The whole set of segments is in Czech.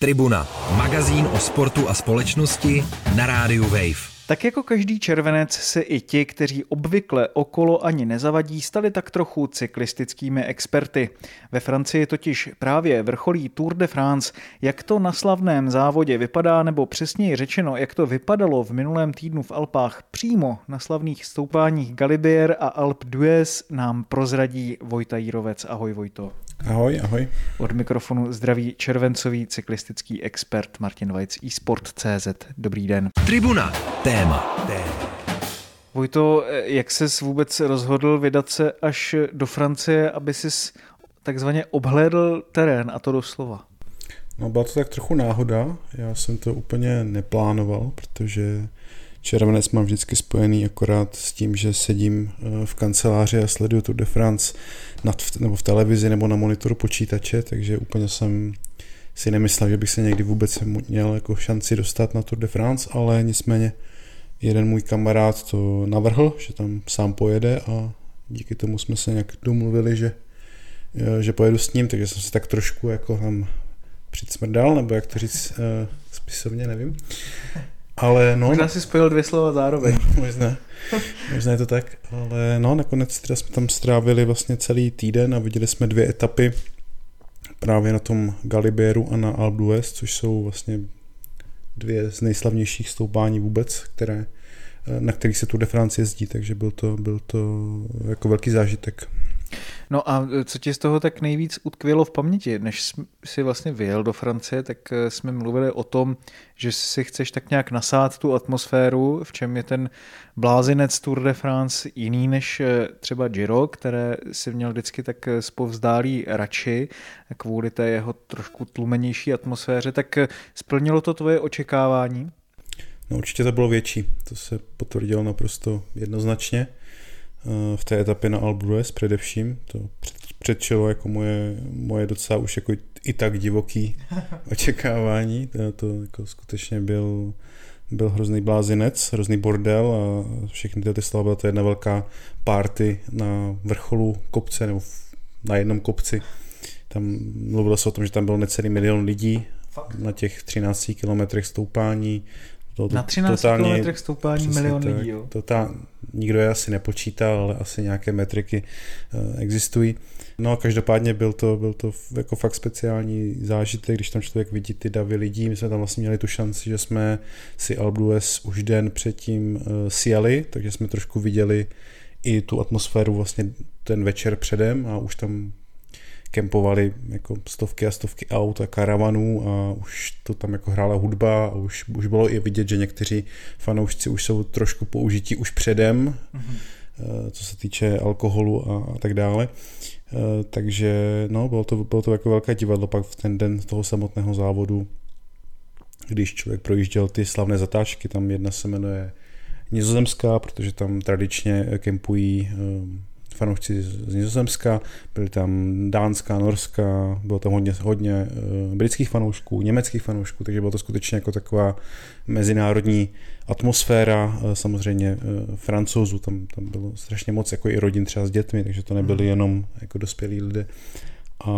Tribuna, magazín o sportu a společnosti na rádiu Wave. Tak jako každý červenec se i ti, kteří obvykle okolo ani nezavadí, stali tak trochu cyklistickými experty. Ve Francii totiž právě vrcholí Tour de France. Jak to na slavném závodě vypadá, nebo přesněji řečeno, jak to vypadalo v minulém týdnu v Alpách přímo na slavných stoupáních Galibier a Alp d'Huez, nám prozradí Vojta Jírovec. Ahoj Vojto. Ahoj, ahoj. Od mikrofonu zdraví červencový cyklistický expert Martin Vajc, eSport.cz. Dobrý den. Tribuna. Téma. Téma. Vojto, jak ses vůbec rozhodl vydat se až do Francie, aby si takzvaně obhlédl terén, a to doslova? No byla to tak trochu náhoda, já jsem to úplně neplánoval, protože červenec mám vždycky spojený akorát s tím, že sedím eh, v kanceláři a sleduju Tour de France nad, nebo v televizi nebo na monitoru počítače, takže úplně jsem si nemyslel, že bych se někdy vůbec měl jako šanci dostat na Tour de France, ale nicméně jeden můj kamarád to navrhl, že tam sám pojede a díky tomu jsme se nějak domluvili, že, eh, že pojedu s ním, takže jsem se tak trošku jako tam přicmrdal, nebo jak to říct uh, spisovně, nevím. Ale no, možná si spojil dvě slova zároveň. možná, možná je to tak, ale no, nakonec teda jsme tam strávili vlastně celý týden a viděli jsme dvě etapy právě na tom Galibéru a na Alpe což jsou vlastně dvě z nejslavnějších stoupání vůbec, které, na kterých se tu de France jezdí, takže byl to, byl to jako velký zážitek. No a co ti z toho tak nejvíc utkvělo v paměti? Než jsi vlastně vyjel do Francie, tak eh, jsme mluvili o tom, že si chceš tak nějak nasát tu atmosféru, v čem je ten blázinec Tour de France jiný než eh, třeba Giro, které si měl vždycky tak spovzdálí radši kvůli té jeho trošku tlumenější atmosféře. Tak splnilo to tvoje očekávání? No určitě to bylo větší, to se potvrdilo naprosto jednoznačně. Eh, v té etapě na Albrues především. To předčilo jako moje, moje docela už jako i tak divoký očekávání. To, to jako skutečně byl, byl hrozný blázinec, hrozný bordel a všechny ty slova byla to jedna velká party na vrcholu kopce nebo na jednom kopci. Tam mluvilo se o tom, že tam byl necelý milion lidí Fakt? na těch 13 kilometrech stoupání. To, na 13 kilometrech stoupání milion lidí, jo? Totál, nikdo je asi nepočítal, ale asi nějaké metriky uh, existují. No a každopádně byl to, byl to jako fakt speciální zážitek, když tam člověk vidí ty davy lidí. My jsme tam vlastně měli tu šanci, že jsme si Albues už den předtím uh, sjeli, takže jsme trošku viděli i tu atmosféru vlastně ten večer předem a už tam kempovali jako stovky a stovky aut a karavanů a už to tam jako hrála hudba a už, už bylo i vidět, že někteří fanoušci už jsou trošku použití už předem, mm-hmm. co se týče alkoholu a, a tak dále. Eh, takže no, bylo to, bylo to jako velké divadlo pak v ten den toho samotného závodu, když člověk projížděl ty slavné zatáčky, tam jedna se jmenuje Nizozemská, protože tam tradičně kempují fanoušci z Nizozemska, byly tam dánská, norská, bylo tam hodně, hodně uh, britských fanoušků, německých fanoušků, takže bylo to skutečně jako taková mezinárodní atmosféra, uh, samozřejmě uh, francouzů, tam, tam bylo strašně moc jako i rodin třeba s dětmi, takže to nebyly mhm. jenom jako dospělí lidé. A,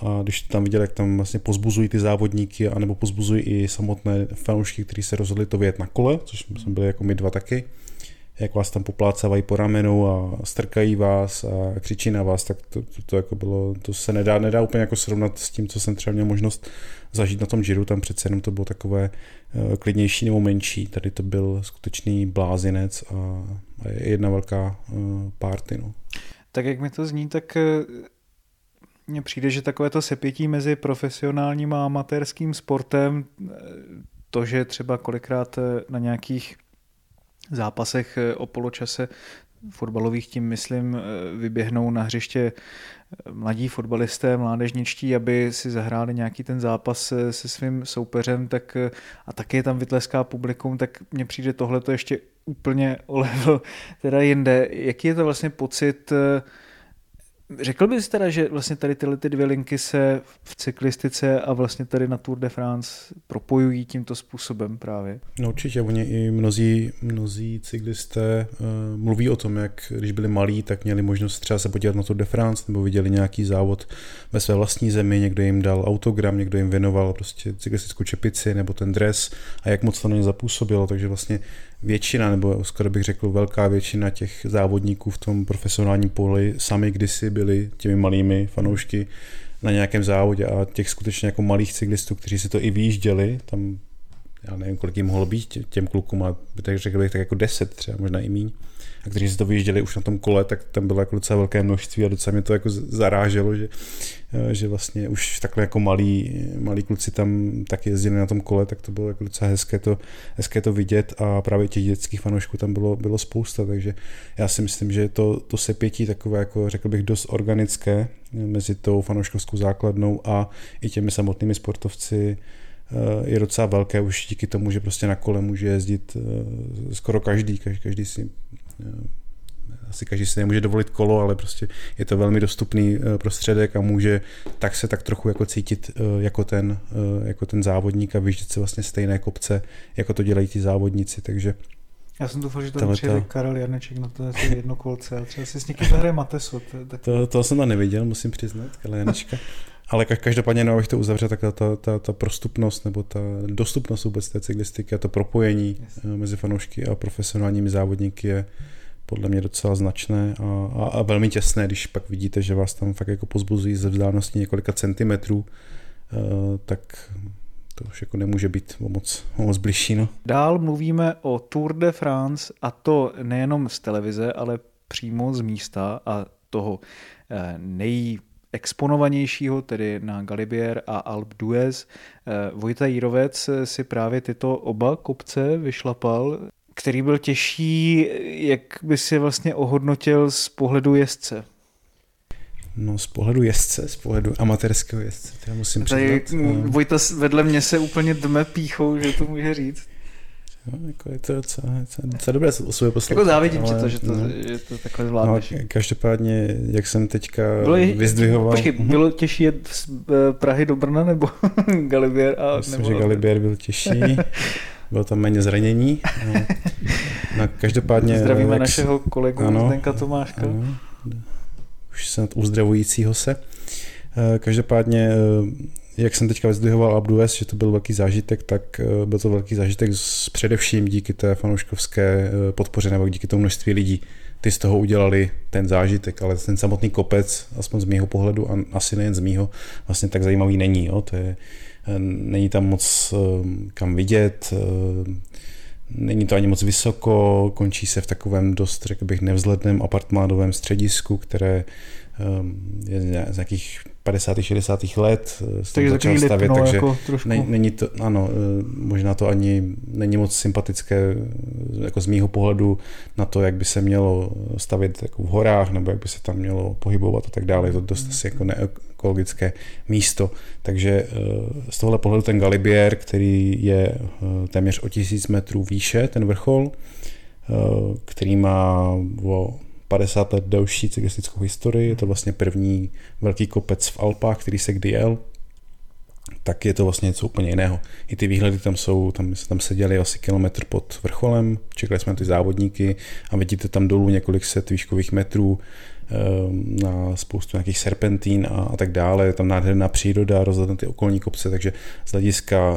a když tam viděl, jak tam vlastně pozbuzují ty závodníky, anebo pozbuzují i samotné fanoušky, kteří se rozhodli to vyjet na kole, což jsme byli jako my dva taky, jak vás tam poplácávají po ramenu a strkají vás a křičí na vás, tak to, to, to jako bylo, to se nedá, nedá úplně jako srovnat s tím, co jsem třeba měl možnost zažít na tom Giro, tam přece jenom to bylo takové uh, klidnější nebo menší, tady to byl skutečný blázinec a, a jedna velká uh, party. No. Tak jak mi to zní, tak eh, mně přijde, že takové to sepětí mezi profesionálním a amatérským sportem, to, že třeba kolikrát na nějakých zápasech eh, o poločase fotbalových tím myslím eh, vyběhnou na hřiště eh, mladí fotbalisté, mládežničtí, aby si zahráli nějaký ten zápas se svým soupeřem tak, a taky je tam vytleská publikum, tak mně přijde tohle to ještě úplně o level teda jinde. Jaký je to vlastně pocit Řekl bys teda, že vlastně tady tyhle ty dvě linky se v cyklistice a vlastně tady na Tour de France propojují tímto způsobem právě? No určitě, oni i mnozí, mnozí cyklisté uh, mluví o tom, jak když byli malí, tak měli možnost třeba se podívat na Tour de France nebo viděli nějaký závod ve své vlastní zemi, někdo jim dal autogram, někdo jim věnoval prostě cyklistickou čepici nebo ten dres. A jak moc to na ně zapůsobilo, takže vlastně většina, nebo skoro bych řekl velká většina těch závodníků v tom profesionálním poli sami kdysi byli těmi malými fanoušky na nějakém závodě a těch skutečně jako malých cyklistů, kteří si to i vyjížděli, tam já nevím, kolik jim mohlo být těm klukům, a tak řekl bych tak jako deset třeba, možná i míň a kteří si to vyjížděli už na tom kole, tak tam bylo jako docela velké množství a docela mě to jako zaráželo, že, eh, že vlastně už takhle jako malí, malí kluci tam tak jezdili na tom kole, tak to bylo jako docela hezké to, hezké to vidět. A právě těch dětských fanoušků tam bylo, bylo spousta, takže já si myslím, že to, to sepětí takové jako řekl bych dost organické mezi tou fanouškovskou základnou a i těmi samotnými sportovci eh, je docela velké už díky tomu, že prostě na kole může jezdit eh, skoro každý, každý si asi každý si nemůže dovolit kolo, ale prostě je to velmi dostupný eh, prostředek a může tak se tak trochu jako cítit eh, jako ten, eh, jako ten závodník a vyžít se vlastně stejné kopce, jako to dělají ti závodníci, takže já jsem doufal, že to přijede Karel Janeček na to jedno kolce a třeba si s někým zahraje Mateso. Tak... To, to jsem tam neviděl, musím přiznat, Karel Janečka. Ale každopádně, no, abych to uzavřel, tak ta, ta, ta, ta prostupnost nebo ta dostupnost vůbec té cyklistiky a to propojení yes. Eh, mezi fanoušky a profesionálními závodníky je podle mě docela značné a, a, a velmi těsné, když pak vidíte, že vás tam fakt jako pozbuzují ze vzdálenosti několika centimetrů, uh, tak to už jako nemůže být o moc, o moc bližší. No. Dál mluvíme o Tour de France a to nejenom z televize, ale přímo z místa a toho eh, nej exponovanějšího, tedy na Galibier a Alp d'Huez. Eh, Vojta Jírovec si právě tyto oba kopce vyšlapal, který byl těžší, jak by si vlastně ohodnotil z pohledu jezdce. No z pohledu jezdce, z pohledu amatérského jezdce, to já musím Tady přiznat. Vojta vedle mě se úplně dme píchou, že to může říct. No, jako je to docela, docela dobré o sobě poslouchat. Jako závidím ale, že to, no, že to takhle zvládneš. No, každopádně, jak jsem teďka bylo vyzdvihoval... Počkej, bylo těžší jet z eh, Prahy do Brna nebo Galibier? A, Myslím, nebo... že Galibier byl těžší. bylo tam méně zranění. No, no každopádně... Zdravíme jak... našeho kolegu ano, Zdenka Tomáška. Ano, už snad uzdravujícího se. Eh, každopádně eh, jak jsem teďka vyzdvihoval Abdues, že to byl velký zážitek, tak eh, byl to velký zážitek především díky té fanouškovské eh, podpoře nebo díky tomu množství lidí. Ty z toho udělali ten zážitek, ale ten samotný kopec, aspoň z mého pohledu a asi nejen z mýho, vlastně tak zajímavý není. Jo? To je, eh, není tam moc kam vidět, není to ani moc vysoko, končí se v takovém dost, řekl bych, nevzhledném apartmánovém středisku, které je z nějakých 50. 60. let eh, takže začal stavět, lipno, takže jako ne, není to, ano, eh, možná to ani není moc sympatické eh, jako z mýho pohledu na to, jak by se mělo stavět jako v horách, nebo jak by se tam mělo pohybovat a tak dále. Je to dost asi jako neekologické místo. Takže z tohle pohledu ten Galibier, který je téměř o tisíc metrů výše, ten vrchol, který má o 50 let delší cyklistickou historii, je to vlastně první velký kopec v Alpách, který se kdy jel, tak je to vlastně něco úplně jiného. I ty výhledy tam jsou, tam jsme tam seděli asi kilometr pod vrcholem, čekali jsme na ty závodníky a vidíte tam dolů několik set výškových metrů ehm, na spoustu nějakých serpentín a, a tak dále. Je tam nádherná příroda, rozhledne ty okolní kopce, takže z hlediska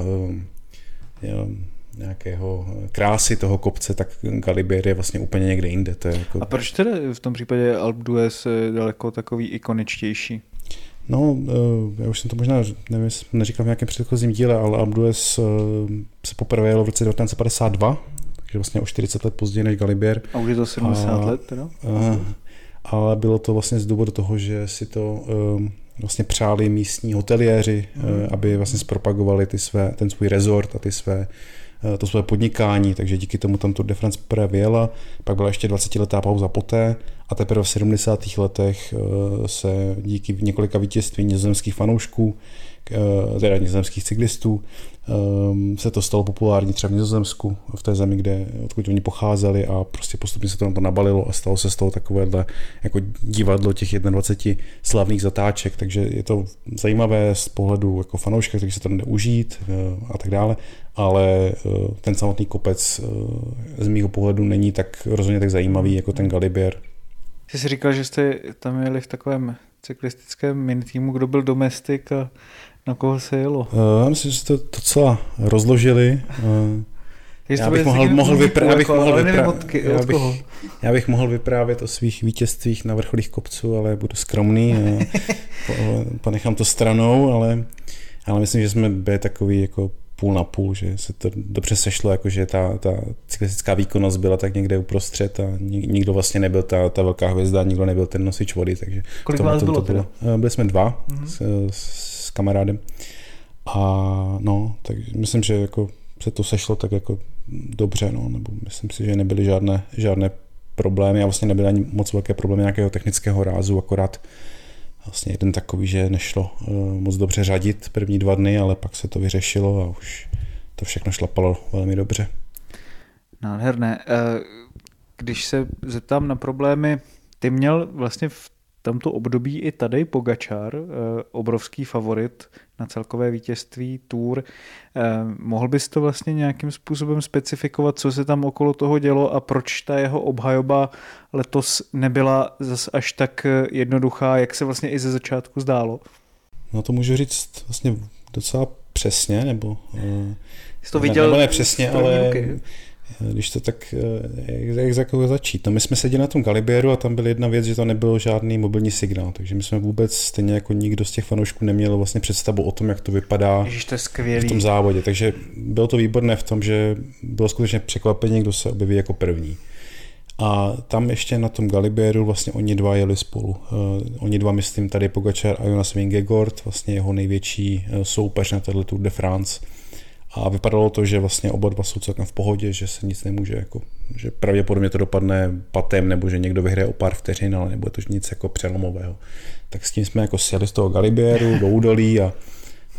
ehm, nějakého krásy toho kopce, tak Galibier je vlastně úplně někde jinde. To je jako... A proč tedy v tom případě Alp d'Huez daleko takový ikoničtější? No, eh, já už jsem to možná, nevím, neříkal v nějakém předchozím díle, ale Alp d'Huez eh, se poprvé jelo v roce 1952, takže vlastně o 40 let později než Galibier. A už je to 70 a, let teda? A, ale bylo to vlastně z důvodu toho, že si to vlastně přáli místní hoteliéři, hmm. aby vlastně zpropagovali ty své, ten svůj rezort a ty své Eh, to své podnikání, takže díky tomu tam Tour de France poprvé vyjela, pak byla ještě 20-letá pauza poté a teprve v 70. letech eh, se díky několika vítězství nizozemských fanoušků, teda nizozemských cyklistů. Um, se to stalo populární třeba v Nizozemsku, v té zemi, kde, odkud oni pocházeli a prostě postupně se to na to nabalilo a stalo se z toho takovéhle jako divadlo těch 21 slavných zatáček, takže je to zajímavé z pohledu jako fanouška, který se to jde užít a tak dále, ale uh, ten samotný kopec uh, z mýho pohledu není tak rozhodně tak zajímavý jako ten Galibier. Jsi si říkal, že jste tam jeli v takovém cyklistickém mini týmu, kdo byl domestik a na koho se jelo? Uh, já myslím, že jste to docela rozložili. Já bych mohl, mohl, vyprá- já bych mohl, vyprá- já, bych, já bych mohl vyprávět o svých vítězstvích na vrcholích kopců, ale budu skromný. ponechám to stranou, ale, ale myslím, že jsme byli takový jako půl na půl, že se to dobře sešlo, jako že ta, ta cyklistická výkonnost byla tak někde uprostřed a nikdo vlastně nebyl ta, ta velká hvězda, nikdo nebyl ten nosič vody, takže Kolik vás bylo, to bylo? Eh, byli jsme dva mm-hmm. s, s, kamarádem a no, tak myslím, že jako se to sešlo tak jako dobře, no, nebo myslím si, že nebyly žádné, žádné problémy a vlastně nebyly ani moc velké problémy nějakého technického rázu, akorát vlastně jeden takový, že nešlo uh, moc dobře řadit první dva dny, ale pak se to vyřešilo a už to všechno šlapalo velmi dobře. Nádherné. Eh, když se zeptám na problémy, ty měl vlastně v tomto období i tady Pogačar, eh, obrovský favorit na celkové vítězství Tour. Eh, mohl bys to vlastně nějakým způsobem specifikovat, co se tam okolo toho dělo a proč ta jeho obhajoba letos nebyla zas až tak jednoduchá, jak se vlastně i ze začátku zdálo? No to můžu říct vlastně docela přesně, nebo... Eh, Jsi to viděl? Nebo ne přesně, ale... Ruky když to tak, eh, jak, jak jako začít. No my jsme seděli na tom Galibieru a tam byl jedna věc, že to nebyl žádný mobilní signál, takže my jsme vůbec stejně jako nikdo z těch fanoušků neměl vlastně představu o tom, jak to vypadá Ježiš, to je v tom závodě. Takže bylo to výborné v tom, že bylo skutečně překvapení, kdo se objeví jako první. A tam ještě na tom Galibieru vlastně oni dva jeli spolu. Uh, oni dva, myslím, tady Pogačar a Jonas Vingegaard, vlastně jeho největší uh, soupeř na této Tour de France. A vypadalo to, že vlastně oba dva jsou celkem v pohodě, že se nic nemůže, jako, že pravděpodobně to dopadne patem, nebo že někdo vyhraje o pár vteřin, ale nebude to nic jako přelomového. Tak s tím jsme jako sjeli z toho Galibieru do údolí a,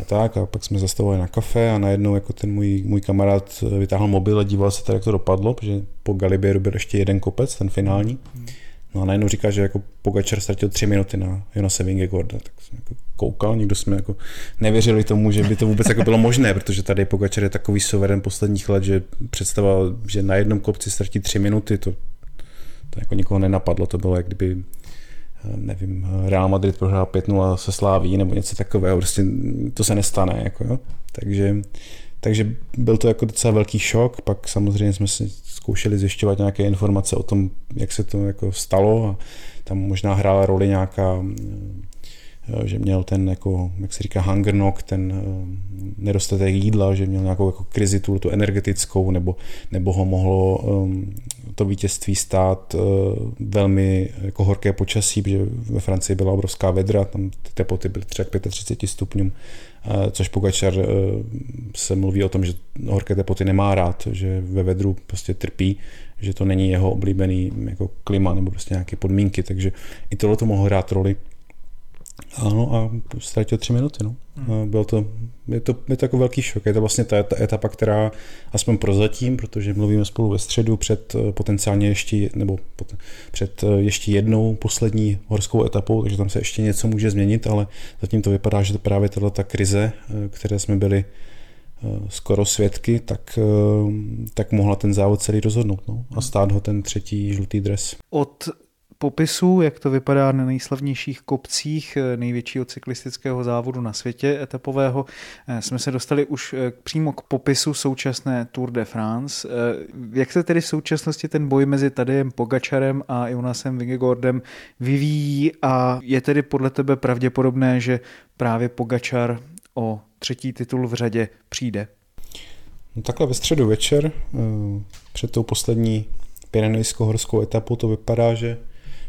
a tak a pak jsme zastavovali na kafe a najednou jako ten můj, můj kamarád vytáhl mobil a díval se tady, jak to dopadlo, protože po Galibieru byl ještě jeden kopec, ten finální. Hmm No a najednou říká, že jako Pogačar ztratil tři minuty na Jonase Vingegaarda, tak jsem jako koukal, nikdo jsme jako nevěřili tomu, že by to vůbec jako bylo možné, protože tady Pogačar je takový suverén posledních let, že představoval, že na jednom kopci ztratí tři minuty, to, to jako nikoho nenapadlo, to bylo jak kdyby nevím, Real Madrid prohrál 5-0 se Sláví nebo něco takového, prostě to se nestane, jako jo. Takže, takže byl to jako docela velký šok, pak samozřejmě jsme si zkoušeli zjišťovat nějaké informace o tom, jak se to jako stalo a tam možná hrála roli nějaká eh, že měl ten, jako, jak se říká, hunger knock, ten uh, nedostatek jídla, že měl nějakou jako krizi tu, tu energetickou, nebo, nebo ho mohlo um, to vítězství stát uh, velmi jako horké počasí, protože ve Francii byla obrovská vedra, tam ty teploty byly třeba 35 stupňům, uh, což Pogačar uh, se mluví o tom, že horké teploty nemá rád, že ve vedru prostě trpí, že to není jeho oblíbený jako klima nebo prostě nějaké podmínky, takže i tohle to mohlo hrát roli ano a ztratil tři minuty. No. Hmm. Byl to, je, to, je to jako velký šok. Je to vlastně ta, ta etapa, která aspoň prozatím, protože mluvíme spolu ve středu před eh, potenciálně ještě, nebo před eh, ještě jednou poslední horskou etapou, takže tam se ještě něco může změnit, ale zatím to vypadá, že to právě tato ta krize, eh, které jsme byli skoro svědky, tak, tak mohla ten závod celý rozhodnout no, a stát ho ten třetí žlutý dres. Od popisu, jak to vypadá na nejslavnějších kopcích eh, největšího cyklistického závodu na světě etapového, eh, jsme se dostali už eh, přímo k popisu současné Tour de France. Jak se tedy v současnosti ten boj mezi Tadejem Pogačarem a Jonasem Vingegaardem vyvíjí a je tedy podle tebe pravděpodobné, že právě Pogačar o třetí titul v řadě přijde? No takhle ve středu večer před tou poslední Pyrenejsko-horskou etapu to vypadá, že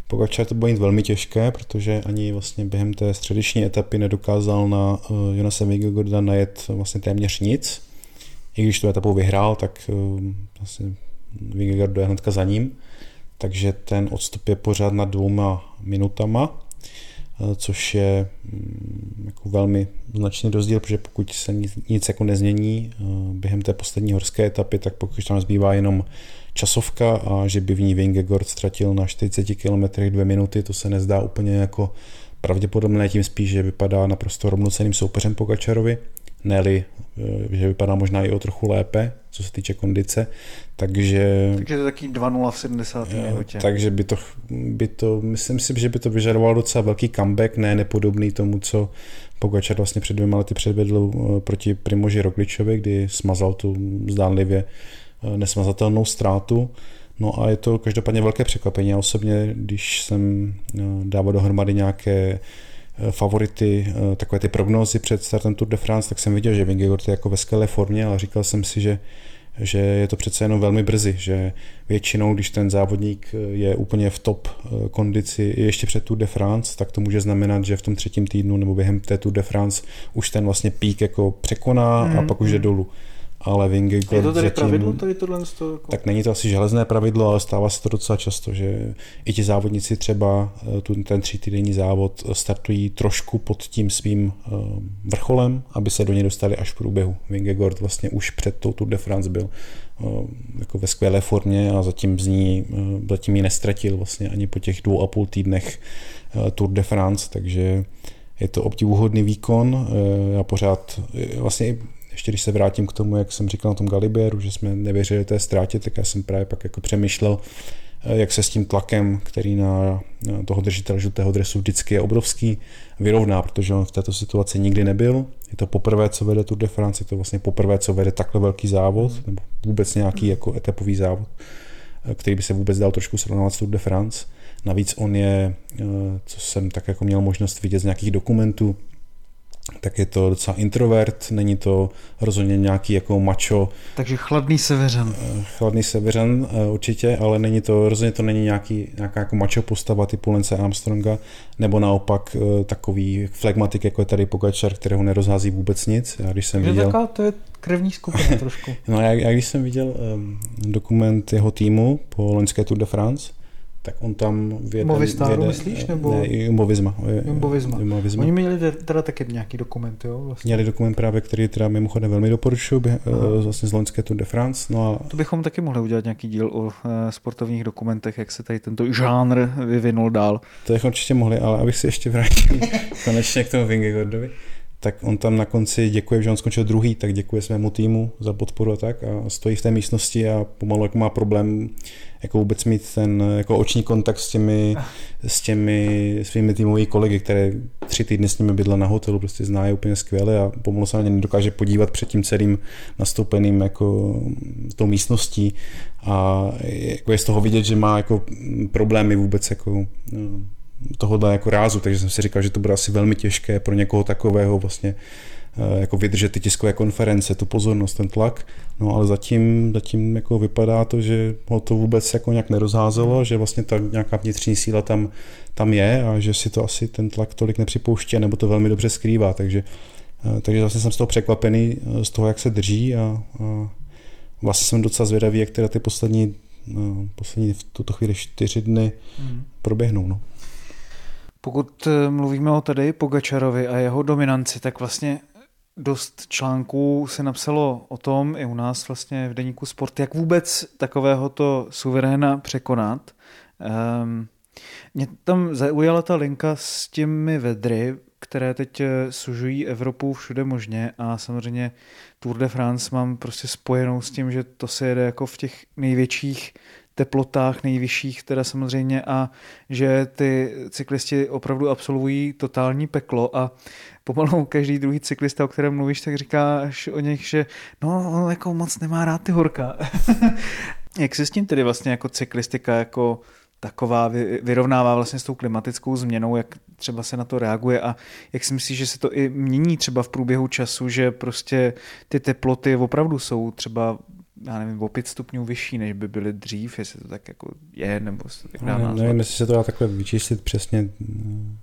Pogačar to bude mít velmi těžké, protože ani vlastně během té středeční etapy nedokázal na uh, Jonase Vingegaarda najet vlastně téměř nic. I když tu etapu vyhrál, tak uh, vlastně Vingegaard je hnedka za ním. Takže ten odstup je pořád nad dvouma minutama. což je mm, jako velmi značný rozdíl, protože pokud se nic, nic jako nezmění během té poslední horské etapy, tak pokud tam zbývá jenom časovka a že by v ní Vingegord ztratil na 40 km dvě minuty, to se nezdá úplně jako pravděpodobné, tím spíš, že vypadá naprosto rovnoceným soupeřem Pogačarovi, ne eh, že vypadá možná i o trochu lépe, co se týče kondice, takže... Takže to je taký 2-0 v 70. Eh, minutě. Takže by to, by to, myslím si, že by to vyžadovalo docela velký comeback, ne nepodobný tomu, co Pogačar vlastně před dvěma lety předvedl eh, proti Primoži Rogličovi, kdy smazal tu zdánlivě nesmazatelnou ztrátu. No a je to každopádně velké překvapení. Já osobně, když jsem dával dohromady nějaké Eh, favority, eh, takové ty prognózy před startem Tour de France, tak jsem viděl, že Vingegaard je jako ve skvělé formě, ale říkal jsem si, že že je to přece jenom velmi brzy, že většinou, když ten závodník eh, je úplně v top kondici ještě před Tour de France, tak to může znamenat, že v tom třetím týdnu nebo během té Tour de France už ten vlastně pík jako překoná mm, a mhm, pak už jde mhm. dolů ale Vingegaard Je to tady zatím, pravidlo tady tohle? Jako... Tak není to asi železné pravidlo, ale stává se to docela často, že i ti závodníci třeba eh, tu, ten týdenní závod startují trošku pod tím svým uh, vrcholem, aby se do něj dostali až v průběhu. Vingegaard vlastně už před tou Tour de France byl jako ve skvělé formě a zatím z ní, zatím ji nestratil vlastně ani po těch dvou a půl týdnech Tour de France, takže je to obdivuhodný výkon. Já pořád vlastně ještě když se vrátím k tomu, jak jsem říkal na tom Galibéru, že jsme nevěřili té ztrátě, tak já jsem právě pak jako přemýšlel, eh, jak se s tím tlakem, který na toho držitele žlutého dresu vždycky je obrovský, vyrovná, protože on v této situaci nikdy nebyl. Je to poprvé, co vede Tour de France, je to vlastně poprvé, co vede takhle velký závod, nebo vůbec nějaký jako etapový závod, eh, který by se vůbec dal trošku srovnávat s Tour de France. Navíc on je, eh, co jsem tak jako měl možnost vidět z nějakých dokumentů, tak je to docela introvert, není to rozhodně nějaký jako macho. Takže chladný severan. Eh, chladný severan eh, určitě, ale není to, rozhodně to není nějaký, nějaká jako macho postava typu Lance Armstronga, nebo naopak eh, takový flegmatik, jako je tady Pogačar, kterého nerozhází vůbec nic. Já když jsem viděl... Taká, to je krevní skupina trošku. no já, já, když jsem viděl um, dokument jeho týmu po loňské Tour de France, tak on tam v jednom... Movistaru myslíš? Nebo... Ne, Jumbovizma. Jumbovizma. Jumbovizma. Oni měli teda taky nějaký dokument, jo? Vlastně. Měli dokument právě, který teda mimochodem velmi doporučuji, uh, vlastně z loňské Tour de France. No a... To bychom taky mohli udělat nějaký díl o uh, sportovních dokumentech, jak se tady tento žánr vyvinul dál. To bychom určitě mohli, ale abych si ještě vrátil konečně k tomu Vingegaardovi tak on tam na konci děkuje, že on skončil druhý, tak děkuje svému týmu za podporu a tak a stojí v té místnosti a pomalu jak má problém jako vůbec mít ten jako oční kontakt s těmi, s těmi svými týmovými kolegy, které tři týdny s nimi bydla na hotelu, prostě zná je úplně skvěle a pomalu se na ně nedokáže podívat před tím celým nastoupeným jako tou místností. A jako je z toho vidět, že má jako problémy vůbec jako no, tohohle jako rázu, takže jsem si říkal, že to bude asi velmi těžké pro někoho takového vlastně eh, jako vydržet ty tiskové konference, tu pozornost, ten tlak, no ale zatím, zatím jako vypadá to, že ho to vůbec jako nějak nerozházelo, že vlastně ta nějaká vnitřní síla tam, tam je a že si to asi ten tlak tolik nepřipouští, nebo to velmi dobře skrývá, takže, eh, takže vlastně jsem z toho překvapený, eh, z toho, jak se drží a, a vlastně jsem docela zvědavý, jak teda ty poslední, poslední v tuto chvíli čtyři dny mm. proběhnou. No. Pokud eh, mluvíme o tady Pogačarovi a jeho dominanci, tak vlastně dost článků se napsalo o tom i u nás vlastně v deníku Sport, jak vůbec takového to suveréna překonat. Um, mě tam zaujala ta linka s těmi vedry, které teď eh, sužují Evropu všude možně a samozřejmě Tour de France mám prostě spojenou s tím, že to se jede jako v těch největších teplotách nejvyšších teda samozřejmě a že ty cyklisti opravdu absolvují totální peklo a pomalu každý druhý cyklista, o kterém mluvíš, tak říkáš o nich, že no, on jako moc nemá rád ty horka. Jak se s tím tedy vlastně jako cyklistika jako taková vyrovnává vlastně s tou klimatickou změnou, jak třeba se na to reaguje a jak si myslíš, že se to i mění třeba v průběhu času, že prostě ty teploty opravdu jsou třeba já nevím, o pět stupňů vyšší, než by byly dřív, jestli to tak jako je, nebo se to tak dá ne, Nevím, jestli se to dá takhle vyčíslit přesně mm,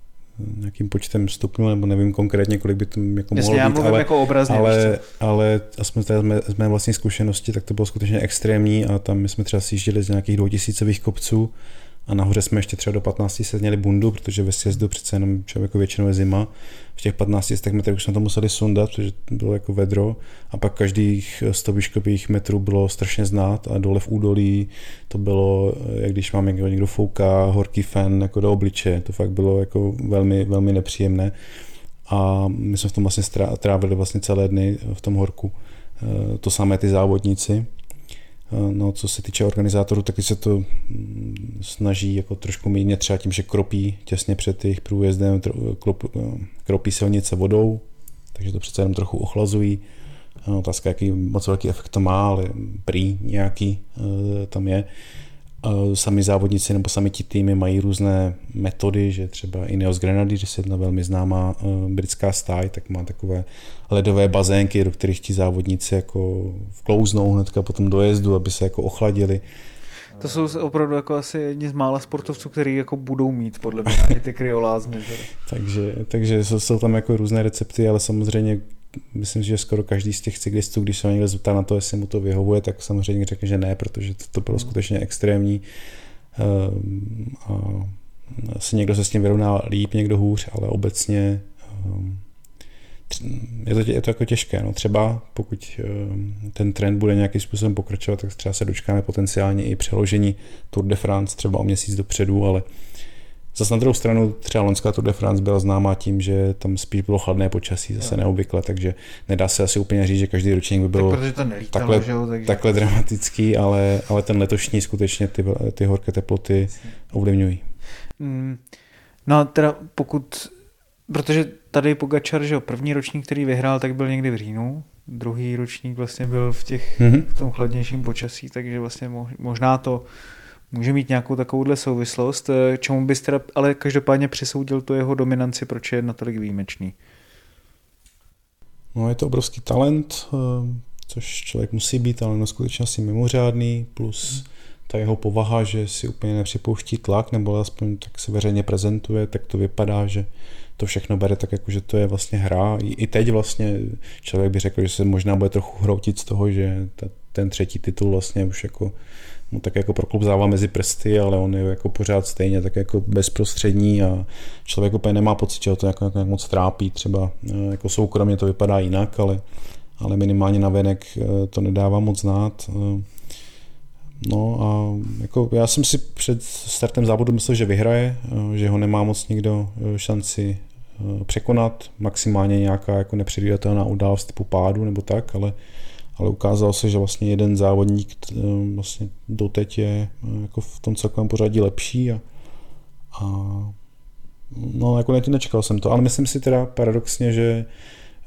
nějakým počtem stupňů, nebo nevím konkrétně, kolik by to jako Jasně, mohlo já být, ale, jako obrazně, ale, ale aspoň z mé, z mé vlastní zkušenosti, tak to bylo skutečně extrémní a tam my jsme třeba sjížděli z nějakých dvoutisícových kopců a nahoře jsme ještě třeba do 15 set měli bundu, protože ve sjezdu přece jenom člověku většinou je zima. V těch 15 setech metrů už jsme to museli sundat, protože bylo jako vedro a pak každých 100 výškových metrů bylo strašně znát a dole v údolí to bylo, jak když mám někdo, někdo fouká horký fen jako do obliče, to fakt bylo jako velmi, velmi nepříjemné a my jsme v tom vlastně trávili vlastně celé dny v tom horku. Eh, to samé ty závodníci. Eh, no, co se týče organizátorů, taky se to mm, snaží jako trošku mírně třeba tím, že kropí těsně před jejich průjezdem, eh, kropí silnice vodou, takže to přece jenom trochu ochlazují. Otázka, jaký moc velký efekt to má, ale prý nějaký tam je sami závodníci nebo sami ti týmy mají různé metody, že třeba Ineos Grenadiers, jedna velmi známá uh, britská stáj, tak má takové ledové bazénky, do kterých ti závodníci jako vklouznou hnedka po tom dojezdu, aby se jako ochladili. To jsou opravdu jako asi jedni z mála sportovců, který jako budou mít podle mě ty kryolázny. takže, takže jsou tam jako různé recepty, ale samozřejmě myslím, že skoro každý z těch cyklistů, když se někdo zeptá na to, jestli mu to vyhovuje, tak samozřejmě řekne, že ne, protože to, to bylo hmm. skutečně extrémní. Ehm, a asi někdo se s tím vyrovná líp, někdo hůř, ale obecně ehm, je to, je to jako těžké. No. Třeba pokud ehm, ten trend bude nějakým způsobem pokračovat, tak třeba se dočkáme potenciálně i přeložení Tour de France třeba o měsíc dopředu, ale Zase na druhou stranu třeba loňská Tour de France byla známá tím, že tam spíš bylo chladné počasí, zase no. neobvykle, takže nedá se asi úplně říct, že každý ročník by byl tak, to nelítalo, takhle, že jo, takže... takhle dramatický, ale, ale ten letošní skutečně ty, ty horké teploty ovlivňují. Mm, no teda pokud, protože tady Pogačar, že jo, první ročník, který vyhrál, tak byl někdy v říjnu, druhý ročník vlastně byl v, těch, mm-hmm. v tom chladnějším počasí, takže vlastně možná to může mít nějakou takovouhle souvislost, eh, čemu bys teda ale každopádně přisoudil tu jeho dominanci, proč je natolik výjimečný? No je to obrovský talent, eh, což člověk musí být, ale na skutečnosti mimořádný, plus ta jeho povaha, že si úplně nepřipouští tlak, nebo aspoň tak se veřejně prezentuje, tak to vypadá, že to všechno bere tak, jako že to je vlastně hra. I teď vlastně člověk by řekl, že se možná bude trochu hroutit z toho, že ta, ten třetí titul vlastně už jako mu tak jako proklubzává mezi prsty, ale on je jako pořád stejně tak jako bezprostřední a člověk úplně nemá pocit, že ho to jako, jako moc trápí. Třeba eh, jako soukromně to vypadá jinak, ale, ale minimálně na venek eh, to nedává moc znát. Eh, no a jako já jsem si před startem závodu myslel, že vyhraje, že ho nemá moc nikdo šanci překonat, maximálně nějaká jako nepředvídatelná událost typu pádu nebo tak, ale ale ukázalo se, že vlastně jeden závodník eh, vlastně doteď je eh, jako v tom celkovém pořadí lepší a, a no jako nečekal jsem to, ale myslím si teda paradoxně, že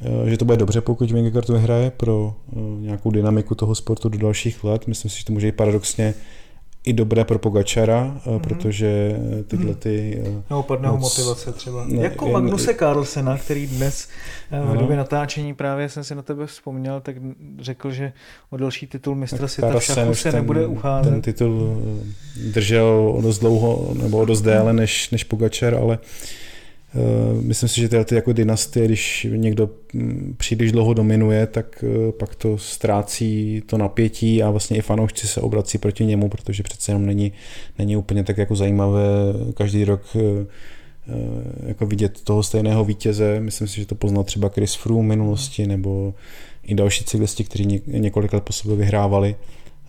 eh, že to bude dobře, pokud Vingegaard vyhraje pro nějakou dynamiku toho sportu do dalších let. Myslím si, že to může i paradoxně i dobré pro Pogačara, mm-hmm. protože tyhle mhm. ty... No, padnou moc... motivace třeba. Ne, jako jen, Magnuse Carlsena, který dnes v době natáčení právě jsem si na tebe vzpomněl, tak řekl, že o další titul mistra světa v se ten, nebude ucházet. Ten titul držel o dost dlouho, nebo o dost déle než, než Pogačar, ale uh, Eh, myslím si, že tyhle ty jako dynastie, když někdo mm, příliš dlouho dominuje, tak eh, pak to ztrácí to napětí a vlastně i fanoušci se obrací proti němu, protože přece jenom není, není úplně tak jako zajímavé každý rok eh, jako vidět toho stejného vítěze. Myslím si, že to poznal třeba Chris Froome v minulosti nebo i další cyklisti, kteří několik let po sobě vyhrávali.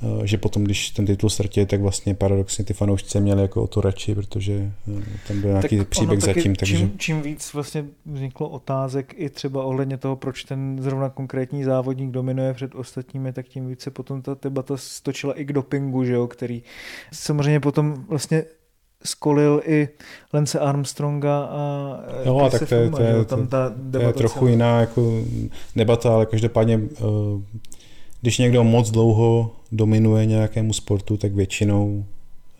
Eh, že potom, když ten titul ztratili, tak vlastně paradoxně ty fanoušci měli jako o to radši, protože eh, tam byl nějaký tak příběh zatím. Takže... Čím, čím víc vlastně vzniklo otázek i třeba ohledně toho, proč ten zrovna konkrétní závodník dominuje před ostatními, tak tím více potom ta debata stočila i k dopingu, že jo, který samozřejmě potom vlastně skolil i Lence Armstronga a Jo, a tak to je, to, je, tam ta to je trochu celá. jiná jako debata, ale každopádně uh, když někdo moc dlouho dominuje nějakému sportu, tak většinou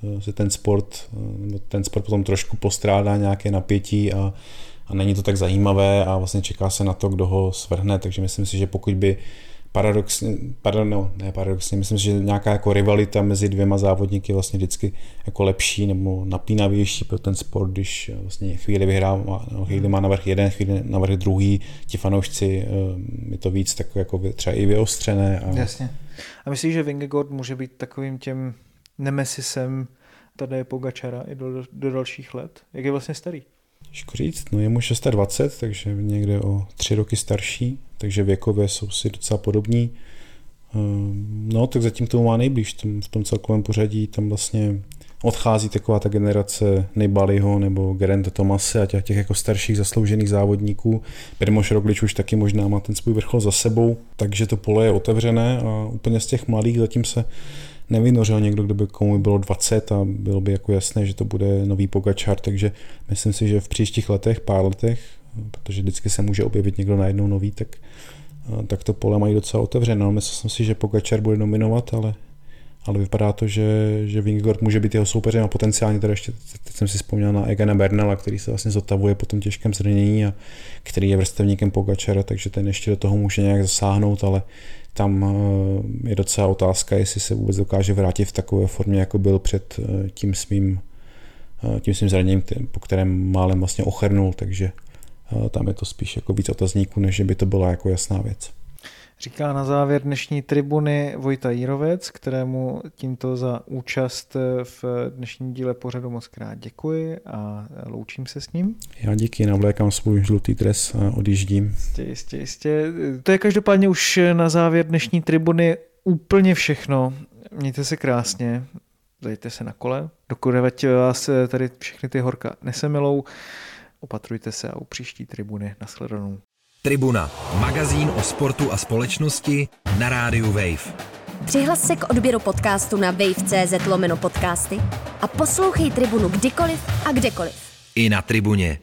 eh, se ten sport, eh, ten sport potom trošku postrádá nějaké napětí a, a není to tak zajímavé a vlastně čeká se na to, kdo ho svrhne, takže myslím si, že pokud by paradoxně, pardon, no, ne paradoxně, myslím si, že nějaká jako rivalita mezi dvěma závodníky je vlastně vždycky jako lepší nebo napínavější pro ten sport, když vlastně chvíli vyhrává, chvíli má navrh jeden, chvíli navrh druhý, ti fanoušci, eh, je to víc tak jako třeba i vyostřené. A... Jasně. A myslíš, že Vingegaard může být takovým těm nemesisem tady je Pogačara i do, do dalších let? Jak je vlastně starý? Těžko říct, no je mu 620, takže někde o tři roky starší, takže věkově jsou si docela podobní. Ehm, no, tak zatím to má nejblíž v tom celkovém pořadí, tam vlastně odchází taková ta generace Nejbaliho nebo Gerenta Tomase a těch, těch jako starších zasloužených závodníků. Primoš Roglič už taky možná má ten svůj vrchol za sebou, takže to pole je otevřené a úplně z těch mladých zatím se nevynořil někdo, kdo by komu bylo 20 a bylo by jako jasné, že to bude nový Pogačar, takže myslím si, že v příštích letech, pár letech, protože vždycky se může objevit někdo najednou nový, tak, tak to pole mají docela otevřené. No, myslím si, že Pogačar bude nominovat, ale ale vypadá to, že, že Vingegaard může být jeho soupeřem a potenciálně teda ještě, teď jsem si vzpomněl na Egana Bernala, který se vlastně zotavuje po tom těžkém zranění a který je vrstevníkem Pogačara, takže ten ještě do toho může nějak zasáhnout, ale tam eh, je docela otázka, jestli se vůbec dokáže vrátit v takové formě, jako byl před eh, tím svým, eh, tím svým zraněním, po kterém málem vlastně ochrnul, takže tam je to spíš jako víc otazníků, než by to byla jako jasná věc. Říká na závěr dnešní tribuny Vojta Jírovec, kterému tímto za účast v dnešním díle pořadu moc krát děkuji a loučím se s ním. Já díky, navlékám svůj žlutý dres a odjíždím. Jistě, jistě, jistě. To je každopádně už na závěr dnešní tribuny úplně všechno. Mějte se krásně, zajďte se na kole, dokud vás tady všechny ty horka nesemilou, opatrujte se a u příští tribuny nashledanou. Tribuna, magazín o sportu a společnosti na rádiu Wave. Přihlas se k odběru podcastu na wave.cz lomeno podcasty a poslouchej Tribunu kdykoliv a kdekoliv. I na Tribuně.